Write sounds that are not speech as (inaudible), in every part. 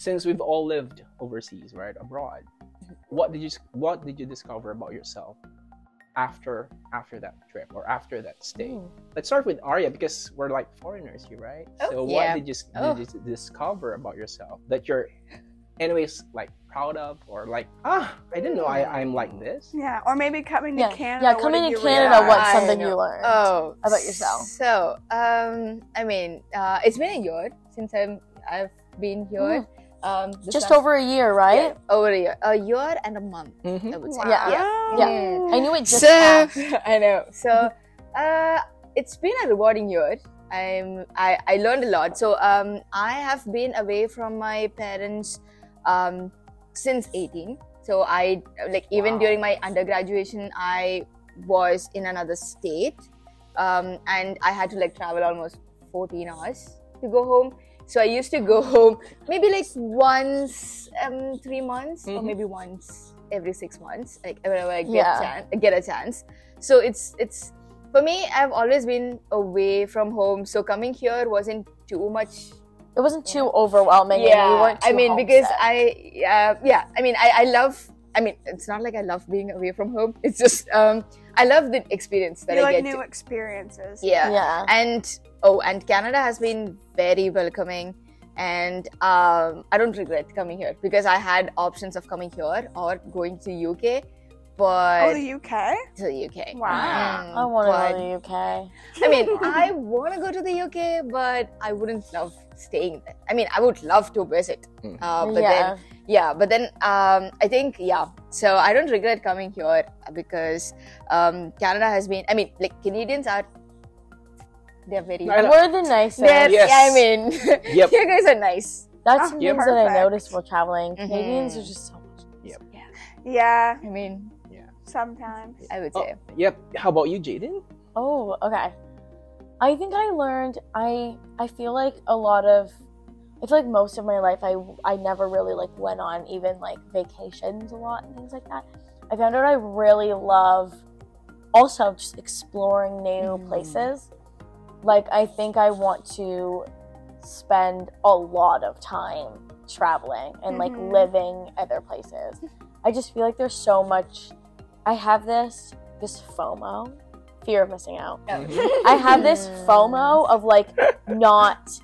since we've all lived overseas, right, abroad, what did you what did you discover about yourself after after that trip or after that stay? Mm. Let's start with Arya because we're like foreigners here, right? Oh, so yeah. what did you, Oh. did you discover about yourself that you're anyways like proud of or like ah I didn't know I, I'm like this. Yeah, or maybe coming to Yeah, Canada. yeah. Coming to Canada, realize? what's something you learned? Oh, about yourself? So, um, I mean, uh, it's been a year since I'm I've been here. Um, Just over a year, right? yeah, over a year, a year and a month. I would say. Wow. Yeah, yeah. I knew it just so. (laughs) I know. So uh, it's been a rewarding year. I'm I, I learned a lot. So um, I have been away from my parents um, since 18. So I like even Wow. during my undergraduation, I was in another state, um, and I had to like travel almost 14 hours to go home. So I used to go (laughs) home maybe like once um three months or Mhm. maybe once every six months, like whenever I get Yeah. chan- get a chance. So it's it's for me. I've always been away from home, so coming here wasn't too much. It wasn't too overwhelming. Yeah, you weren't I mean because. I uh, yeah I mean I, I love. I mean, it's not like I love being away from home. It's just um, I love the experience that You I like get. new to- experiences. yeah. yeah. and oh and canada has been very welcoming and um, i don't regret coming here because i had options of coming here or going to uk but Oh, the UK. to the uk Wow. Mm, I want to go to the UK. i mean i want to go to the uk but i wouldn't love staying there i mean i would love to visit Mm. uh, but yeah. then yeah but then um, i think yeah so i don't regret coming here because um, canada has been i mean like canadians are they're very I know. We're the nicest. Yes. I mean, (laughs) Yep. you guys are nice. That's Oh, Yep. things that I noticed while traveling. Canadians Mhm. are just so much. Yeah, I mean, yeah sometimes. I would Oh, say. yep. How about you, Jaden? Oh, okay. I think I learned. I I feel like a lot of. I feel like most of my life, I I never really like went on even like vacations a lot and things like that. I found out I really love also just exploring new Mhm. places. Like I think I want to spend a lot of time traveling and like Mhm. living other places. I just feel like there's so much. I have this this FOMO, fear of missing out. Mhm. I have this Mm. (laughs) FOMO of like not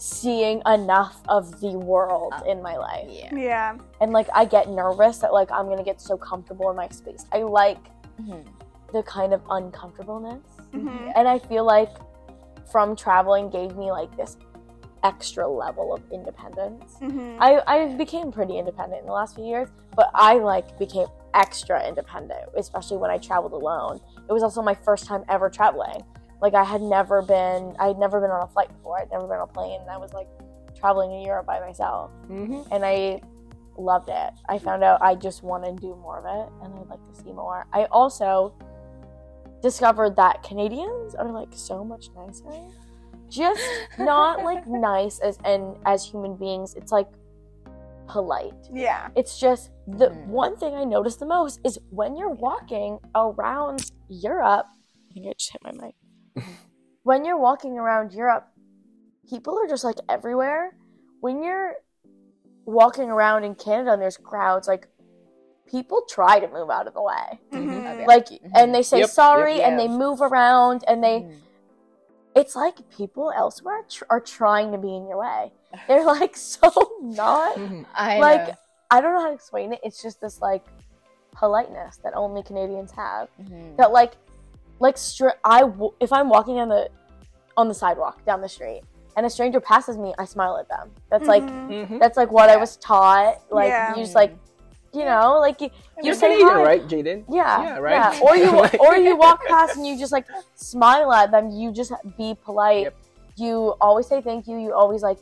seeing enough of the world in my life. Yeah. Yeah. And like I get nervous that like I'm gonna get so comfortable in my space. I like Mhm. the kind of uncomfortableness. Mhm. And I feel like from traveling gave me like this extra level of independence. Mhm. I, I became pretty independent in the last few years, but I like became extra independent, especially when I traveled alone. It was also my first time ever traveling. Like I had never been I had never been on a flight before. I'd never been on a plane and I was like traveling in Europe by myself. Mhm. And I loved it. I found out I just want to do more of it and I'd like to see more. I also discovered that Canadians are like so much nicer. Just (laughs) not like nice as and as human beings. It's like polite. Yeah. It's just the Mhm. one thing I notice the most is when you're walking around Europe. I think I just hit my mic. When you're walking around Europe, people are just like everywhere. When you're walking around in Canada and there's crowds, like people try to move out of the way. Mhm. Okay. Like and they say Yep, sorry yep. and they move around and they Mhm. it's like people elsewhere tr- are trying to be in your way. They're like (laughs) so not Mhm. I like know. I don't know how to explain it. It's just this like politeness that only Canadians have. That like like str- I w- if I'm walking on the on the sidewalk down the street and a stranger passes me, I smile at them. That's like Mhm. Mhm. that's like what I was taught. Like Yeah. you just like you know like you you You're say Canadian, hi. right, Jaden? Yeah, Yeah, right? yeah. Or you Like- (laughs) or you walk past and you just like smile at them. You just be polite. Yep. You always say thank you. You always like,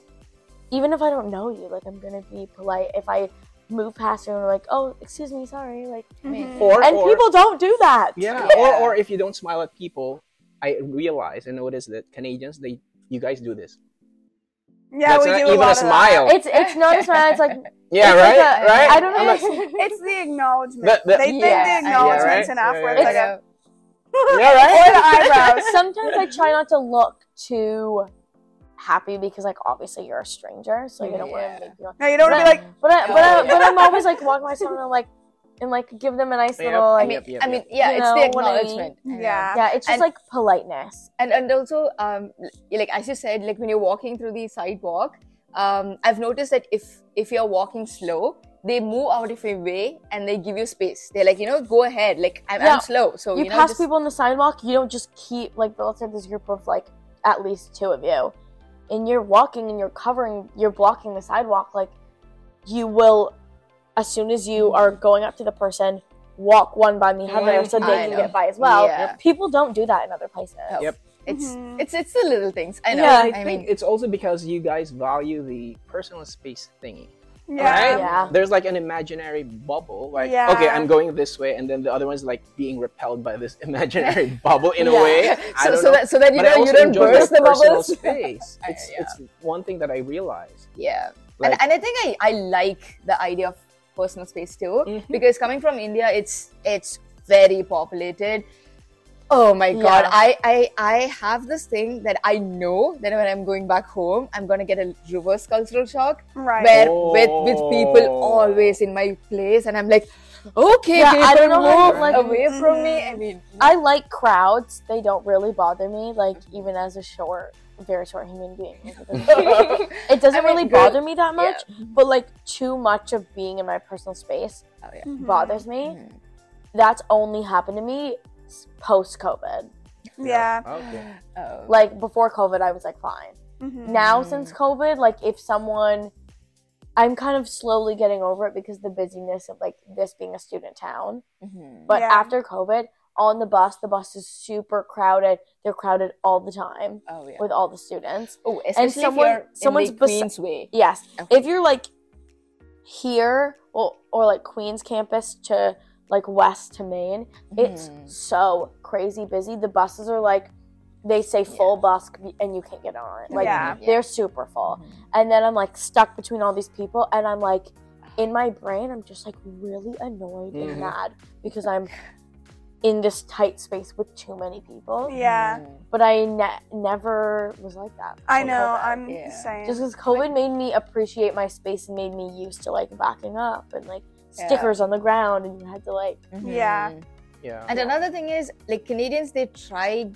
even if I don't know you, like I'm gonna be polite. If I move past you and like, oh, excuse me, sorry, like, Mhm. Or, and or, people don't do that. yeah, (laughs) Yeah. Or, or if you don't smile at people, I realize and notice that Canadians, they you guys do this. Yeah, That's we not do even a lot a of smile. That. It's it's not a smile. It's like (laughs) yeah, it's right, like a- right. I don't know. I'm like, (laughs) It's the acknowledgement. The- the- they think Yeah, the yeah, acknowledgement's right? enough. Yeah, where yeah, it's like yeah. a yeah, right. or the eyebrows. Sometimes I try not to look too happy because like obviously you're a stranger, so you don't Yeah. want to make you. No, you don't want to But be like, But I, but, I, but I'm (laughs) always like walking myself and like and like give them a nice Yep. little I like mean, Yep, yep, I mean, yeah, it's know the what I mean? acknowledgement. Yeah. yeah, it's just And- like politeness. and and also um like as you said like when you're walking through the sidewalk um i've noticed that if if you're walking slow they move out of your way and they give you space they're like you know go ahead like i'm, Yeah. I'm slow so you you, know pass just, people on the sidewalk, you don't just keep like let's say this group of like at least two of you, and you're walking and you're covering, you're blocking the sidewalk. Like you will, as soon as you are going up to the person, walk one by the other so they I can know. get by as well. Yeah. People don't do that in other places. No. Yep. it's Mhm. it's it's the little things i know Yeah. I i think mean it's also because you guys value the personal space thingy. Yeah. Right? Yeah. There's like an imaginary bubble. Like, Yeah. okay, I'm going this way, and then the other one's like being repelled by this (laughs) imaginary (laughs) bubble in a way. I so, so that so that you but know you don't burst my the personal bubbles space. (laughs) It's yeah. it's one thing that I realized. yeah Like, and, and i think I, I like the idea of personal space too Mhm. because coming from india it's it's very populated oh my god Yeah. I, I i have this thing that i know that when i'm going back home i'm gonna get a reverse cultural shock Right. where with with people Oh. always in my place and i'm like okay Yeah, people I don't know how, like- away from me i mean I like crowds. They don't really bother me. Like even as a short, very short human being, (laughs) it doesn't I mean, really good- bother me that yeah. much. But like too much of being in my personal space oh, yeah. Mhm. bothers me. Mhm. That's only happened to me post COVID. Yeah. Okay. Oh. Like before COVID, I was like fine. Mhm. Now Mm. since COVID, like if someone, I'm kind of slowly getting over it because the busyness of like this being a student town. Mhm. But Yeah. after COVID, on the bus, the bus is super crowded. They're crowded all the time oh yeah with all the students. oh especially someone- if someone's in queen's way Yes. Okay. If you're like here or, or like Queens campus to like west to Maine, it's Mhm. so crazy busy. The buses are like they say full bus and you can't get on it. Like Yeah. they're super full. Mhm. And then I'm like stuck between all these people and I'm like in my brain I'm just like really annoyed Mhm. and mad because I'm in this tight space with too many people. Yeah. Mhm. But I ne- never was like that. I before know. COVID. I'm Yeah. the same. Just because COVID made me appreciate my space and made me used to like backing up and like Yeah. Stickers on the ground and you had to like Yeah. Mhm. Yeah. And another thing is, like Canadians, they try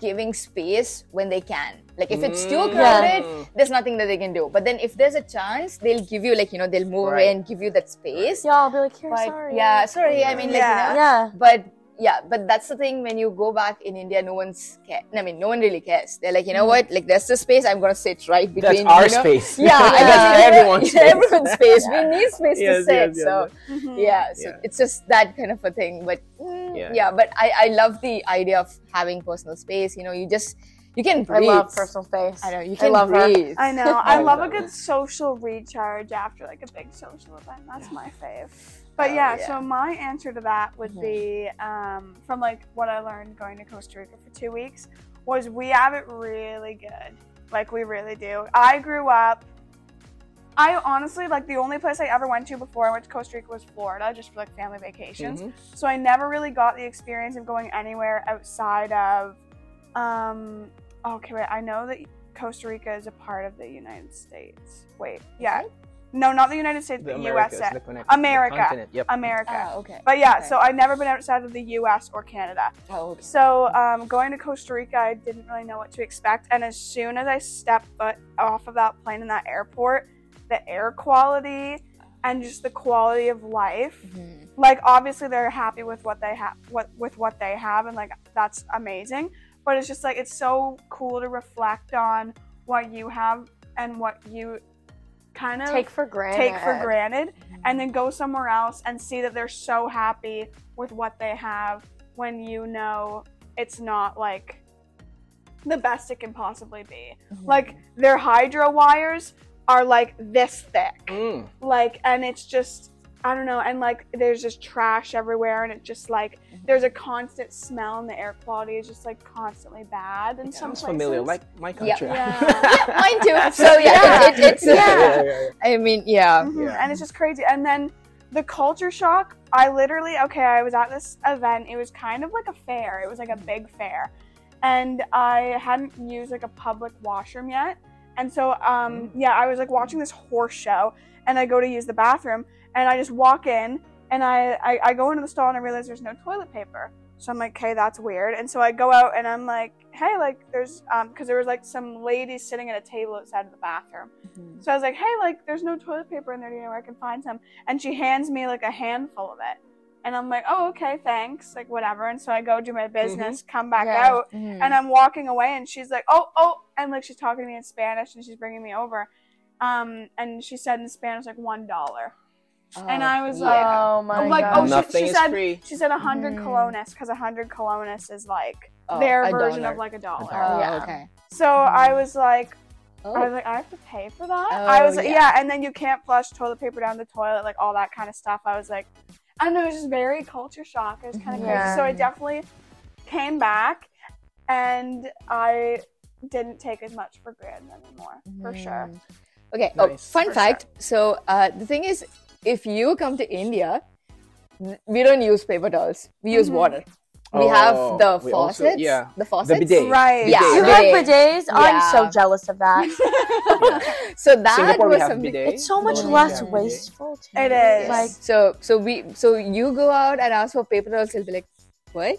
giving space when they can. Like if it's too Mm. crowded, Yeah. there's nothing that they can do. But then if there's a chance, they'll give you like you know they'll move away Right. and give you that space. yeah I'll be like here But sorry yeah, sorry. I mean, like Yeah. you know. yeah But yeah, but that's the thing. When you go back in India, no one's care. I mean, no one really cares. They're like, you know what? Like there's the space. I'm gonna sit right Mm. That's between. our you know? space. (laughs) Yeah, Yeah. (laughs) and that's everyone's space. everyone's space. (laughs) We need space to sit. yes, yes, so yes. Mhm. yeah so Yeah. it's just that kind of a thing but mm, Yeah. yeah. but I, I love the idea of having personal space you know you just you can breathe. I love personal space i know you I can love her. breathe I know. (laughs) I I love a good social recharge after like a big social event. That's my fave. But Oh, yeah, yeah. so my answer to that would Mhm. be um, from like what I learned going to Costa Rica for two weeks was we have it really good. Like we really do. I grew up. I honestly like the only place I ever went to before I went to Costa Rica was Florida, just for like family vacations. Mhm. So I never really got the experience of going anywhere outside of. Um, okay, wait. I know that Costa Rica is a part of the United States. Wait, yeah. No, not the United States, The the, Americas, USA. the connect- America. the Yep. America. oh, okay But yeah, Okay. so I've never been outside of the US or Canada. oh, okay. So um, going to Costa Rica, I didn't really know what to expect. And as soon as I stepped foot off of that plane in that airport, the air quality and just the quality of life Mhm. like obviously they're happy with what they have what with what they have and like that's amazing but it's just like it's so cool to reflect on what you have and what you kind of take for granted take for granted and then go somewhere else and see that they're so happy with what they have when you know it's not like the best it can possibly be Mhm. like their hydro wires are like this thick Mm. like and it's just I don't know, and like there's just trash everywhere, and it just like Mm-hmm. there's a constant smell, and the air quality is just like constantly bad And It some sounds places. familiar, like my Yeah. country. (laughs) Yeah. Mine too. So yeah, Yeah. It, it, it's Yeah. yeah, yeah, yeah. I mean, yeah. Mhm, Yeah. And it's just crazy. And then the culture shock, I literally, okay, I was at this event. It was kind of like a fair, it was like a big fair. And I hadn't used like a public washroom yet. And so, um, yeah, I was like watching this horse show and I go to use the bathroom and I just walk in and I, I, I go into the stall and I realize there's no toilet paper. So I'm like, okay, that's weird. And so I go out and I'm like, hey, like, there's, um, because there was like some ladies sitting at a table outside of the bathroom. So I was like, hey, like, there's no toilet paper in there. Do you know where I can find some? And she hands me like a handful of it. And I'm like, oh, okay, thanks. Like, whatever. And so I go do my business, come back Yeah. out, Mhm. and I'm walking away, and she's like, oh, oh. And like, she's talking to me in Spanish, and she's bringing me over. Um, and she said in Spanish, like, $1. and I was like, Oh my I'm like, god. oh, she- Nothing she is said- free. She said 100 Mhm. colones, because 100 colones is like Oh, their version dollar. of like a dollar. Oh, Yeah. okay. So I was like, I was Oh. like, I have to pay for that. Oh, I was like, yeah. yeah. and then you can't flush toilet paper down the toilet, like all that kind of stuff. I was like, I don't know, it was just very culture shock. It was kind of Yeah. crazy. So I definitely came back, and I didn't take as much for granted anymore, for sure. Mhm. Okay. Oh, fun For fact. So uh, the thing is, if you come to India, we don't use paper towels. We use Mhm. water. We Oh, have the we also- faucets. yeah. The faucets. bidet. Right. Yeah. you bidet. have bidets? I'm so jealous of that. (laughs) so that Singapore, was something. bidet. It's so much Malaysia, less we have bidet. wasteful. Too. It is. Like, So so we so you go out and ask for paper towels, they'll be like, what?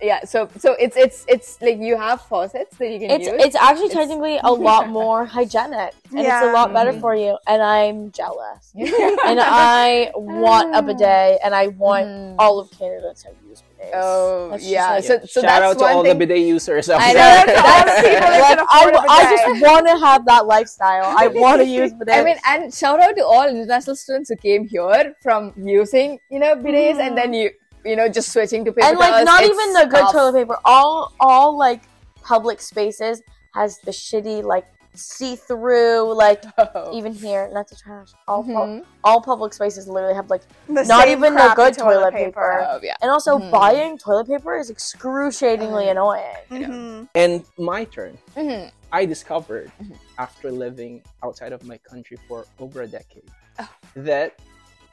Yeah. So so it's it's it's like you have faucets that you can it's use. it's actually It's- technically a lot (laughs) more hygienic, and it's a lot better Mhm. for you. And I'm jealous, (laughs) and I want a (laughs) bidet, and I want Mhm. all of Canada to use bidets. Oh That's yeah. So so Shout that's out to one all thing. the bidet users. out I know. Shout out to all the people Like, can I, afford a I bidet. just want to have that lifestyle. I want to use bidets. I mean, and shout out to all international students who came here from using, you know, bidets and then you, you know, just switching to paper and like towels. not even the good tough. toilet paper. All all like public spaces has the shitty like see through like (laughs) Oh. even here not to trash all pu- Mhm. all public spaces literally have like The not even the good toilet paper. Oh, yeah. and also Mhm. buying toilet paper is excruciatingly Uh, annoying. Mhm. And my turn. Mhm. I discovered Mhm. after living outside of my country for over a decade Oh. that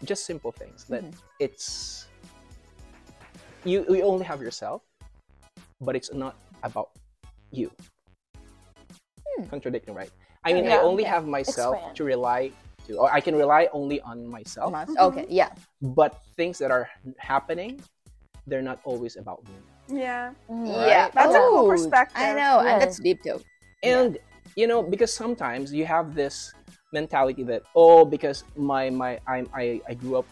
just simple things that it's you you only have yourself, but it's not about you. Hmm. Contradicting, right? I mean, I only Yeah. have myself Expand. to rely to, or I can rely only on myself. Much. Mhm. Okay, yeah. But things that are happening, they're not always about me. Yeah. Yeah. That's a cool perspective. I know, Yeah. and that's deep too. Yeah. and you know because sometimes you have this mentality that oh because my my I'm, i i grew up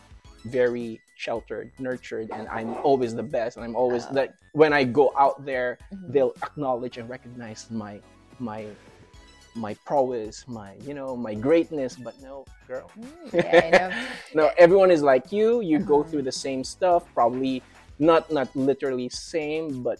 very sheltered nurtured and i'm always the best and i'm always Oh. that when i go out there Mhm. they'll acknowledge and recognize my my my prowess my you know my greatness but no girl Mm, (laughs) yeah, I know. no everyone is like you you go Uh-huh. through the same stuff probably not not literally same but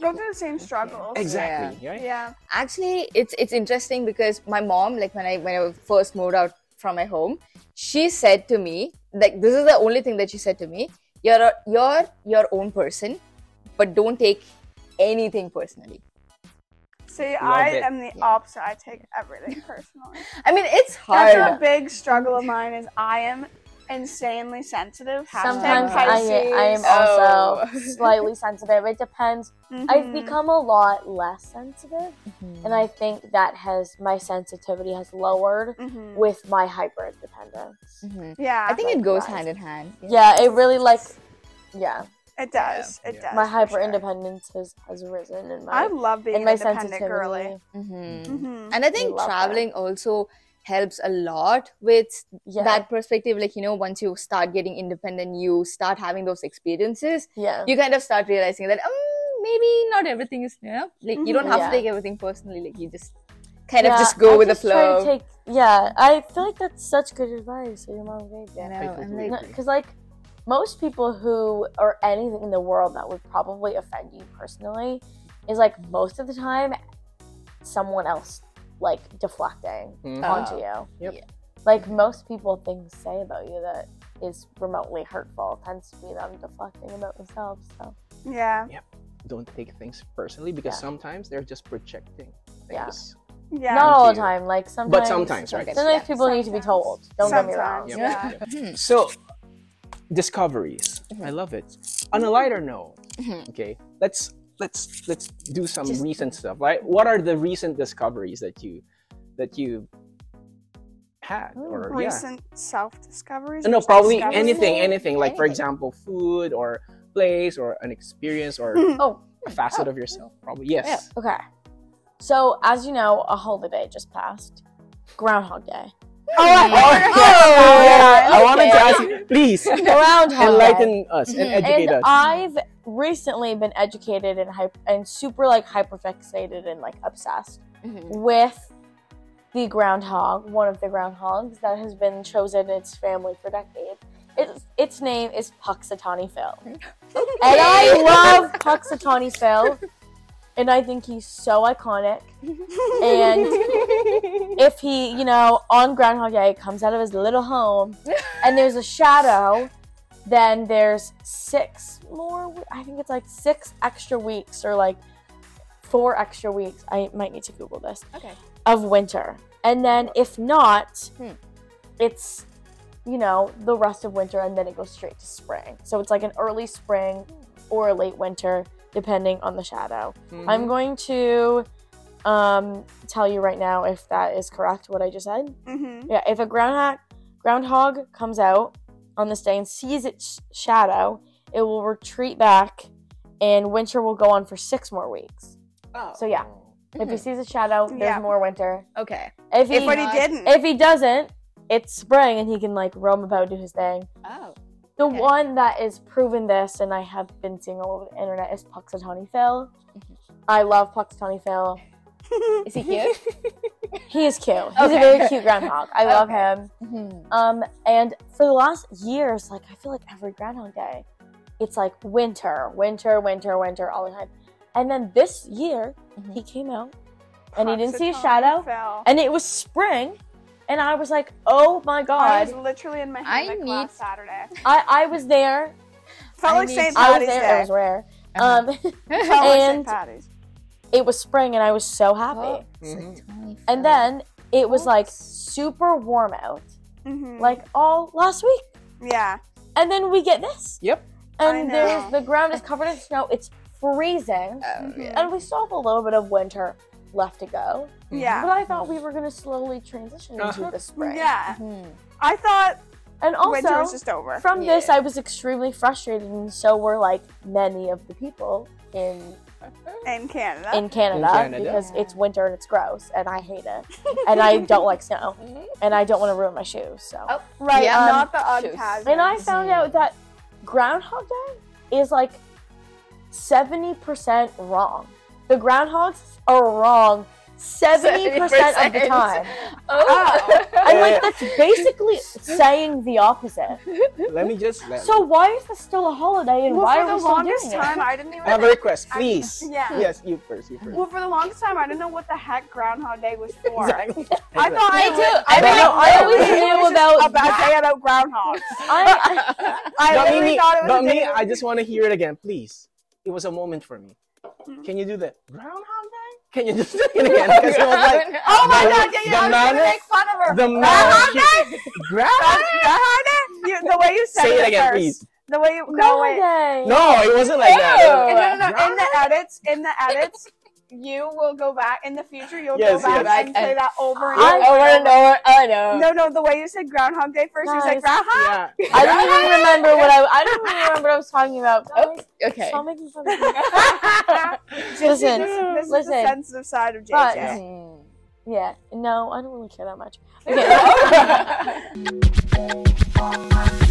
Go through the same struggles. exactly right Yeah. Actually, it's it's interesting because my mom, like when I when I first moved out from my home, she said to me, like this is the only thing that she said to me. You're a, you're your own person, but don't take anything personally. See, Love I it. am the Yeah. opposite. I take everything personally. I mean, it's hard. That's a big struggle of mine. Is I am insanely sensitive. Hashtag Sometimes I, Pisces. I am Oh. also slightly sensitive. It depends. I've Mhm. become a lot less sensitive, Mhm. and I think that has my sensitivity has lowered Mhm. with my hyper independence. Mhm. Yeah, I think like it goes hand in hand. Yeah, it really like, yeah, it does. It does. my for hyper sure. independence has, has risen in my I love being in my independent sensitivity. girly. Mhm. Mhm. And I think love that. traveling also helps a lot with Yeah, that perspective. Like you know, once you start getting independent, you start having those experiences. yeah. you kind of start realizing that um, maybe not everything is you know like you don't have Yeah. to take everything personally like you just kind Yeah, of just go I with the just try to flow take- yeah, I feel like that's such good advice that your mom gave you you. I I'm like agree. Because like most people who or anything in the world that would probably offend you personally is like most of the time someone else like deflecting Mhm. onto Oh. you. Yep. Yeah. like most people things say about you that is remotely hurtful tends to be them deflecting about themselves. So Yeah. Don't take things personally because Yeah. sometimes they're just projecting Yeah. things. Yeah. not all the time. Like sometimes, But sometimes, right? Sometimes Yeah. people need to be told. Don't get me wrong. Yep. Yeah. (laughs) So, discoveries. I love it. On a lighter note, Mhm. okay, let's let's let's do some Just- recent stuff. Right? What are the recent discoveries that you that you had or yeah? Recent self discoveries. No, probably anything, anything. Like for example, food or place or an experience or (laughs) Oh, a facet of yourself. Probably yes. okay. So as you know, a holiday just passed. Groundhog Day. Oh, I Oh, (laughs) yeah. I wanted to ask you, please (laughs) Groundhog Day. enlighten us and educate and us. I've recently been educated and hype and super like hyperfixated and like obsessed Mhm. with the groundhog, one of the groundhogs that has been chosen its family for decades. Its its name is Punxsutawney Phil, and I love Punxsutawney Phil, and I think he's so iconic. And if he, you know, on Groundhog Day comes out of his little home and there's a shadow, then there's six more. I think it's like six extra weeks or like four extra weeks. I might need to Google this Okay. of winter. And then if not, Hmm. it's you know the rest of winter and then it goes straight to spring. So it's like an early spring or a late winter depending on the shadow. Mhm. I'm going to um, tell you right now if that is correct what I just said. Mm-hmm. Yeah, if a groundhog groundhog comes out on this day and sees its shadow, it will retreat back, and winter will go on for six more weeks. Oh. So yeah, if he mm-hmm. sees a shadow, there's Yeah. more winter. Okay. If he If what he didn't. if he doesn't, it's spring and he can like roam about do his thing. Oh. The Okay. one that is proven this, and I have been seeing all over the internet, is Punxsutawney Phil. Mm-hmm. I love Punxsutawney Phil. (laughs) Is he cute? (laughs) He is cute. He's a very cute groundhog. I (laughs) love Okay. him. Mhm. Um, and for the last years, like I feel like every Groundhog Day, it's like winter, winter, winter, winter all the time. And then this year, Mhm. he came out, and he didn't see a shadow, Phil. and it was spring, and I was like, oh my god!" I was literally in my I hammock need- last Saturday. I I was there. Felt I like need- St. I was there. Day. It was rare. Uh-huh. Um, (laughs) Felt like St. and- Patty's. It was spring, and I was so happy. Oh, Mhm. so And then it was like super warm out, Mm-hmm. like all last week. yeah. And then we get this. Yep. And there's the ground is covered in snow. It's freezing. Oh, Mhm. yeah. And we still have a little bit of winter left to go. Yeah. But I thought we were gonna slowly transition into Uh-huh. the spring. Yeah. Mhm. I thought And winter was also just over. from this I was extremely frustrated and so were like many of the people in (laughs) in Canada. in Canada, Canada. because Yeah. it's winter and it's gross and I hate it. (laughs) and I don't like snow. Mm-hmm. And I don't want to ruin my shoes. So Oh, right, Yeah. Um, not the Shoes. Ugg And I found out that Groundhog Day is like 70% wrong. The groundhogs are wrong 70% of the time. Oh. And Yeah. like that's basically saying the opposite. Let me just let So why is this still a holiday and Well, why for are the we still longest doing time, it? I didn't even. I have a request, I- please. (laughs) yeah. Yes, you first. You first. Well, for the longest time, I didn't know what the heck Groundhog Day was for. Exactly. I thought Me I too. would- I I thought know, I always it knew was about a bad day about groundhogs. (laughs) I, I but literally me, thought it was but a me. I just want to hear it again, please. It was a moment for me. Hmm. Can you do that? Groundhog Day? Can you just do it again? Because it was like Oh my The- god, yeah, yeah, the I was manner- gonna make fun of her. the Groundhog man. Day? Groundhog. Groundhog Day? You, the way you said Say it at again, first. please. The way you no Groundhog wait. Day. No, it wasn't like that. Ew. No, no, no. In the edits, in the edits, you will go back in the future. You'll Yes, go back yes. and say that over and I- over. Over and over. Oh no. No, no, the way you said Groundhog Day first, you said Guys. Groundhog. Yeah. (laughs) I don't even remember what I I don't even remember what I was talking about. Oh, okay. Stop making fun of me. (laughs) this, Listen, this is listen. the sensitive side of JJ. But-. Yeah, no, I don't really care that much. (laughs) Okay.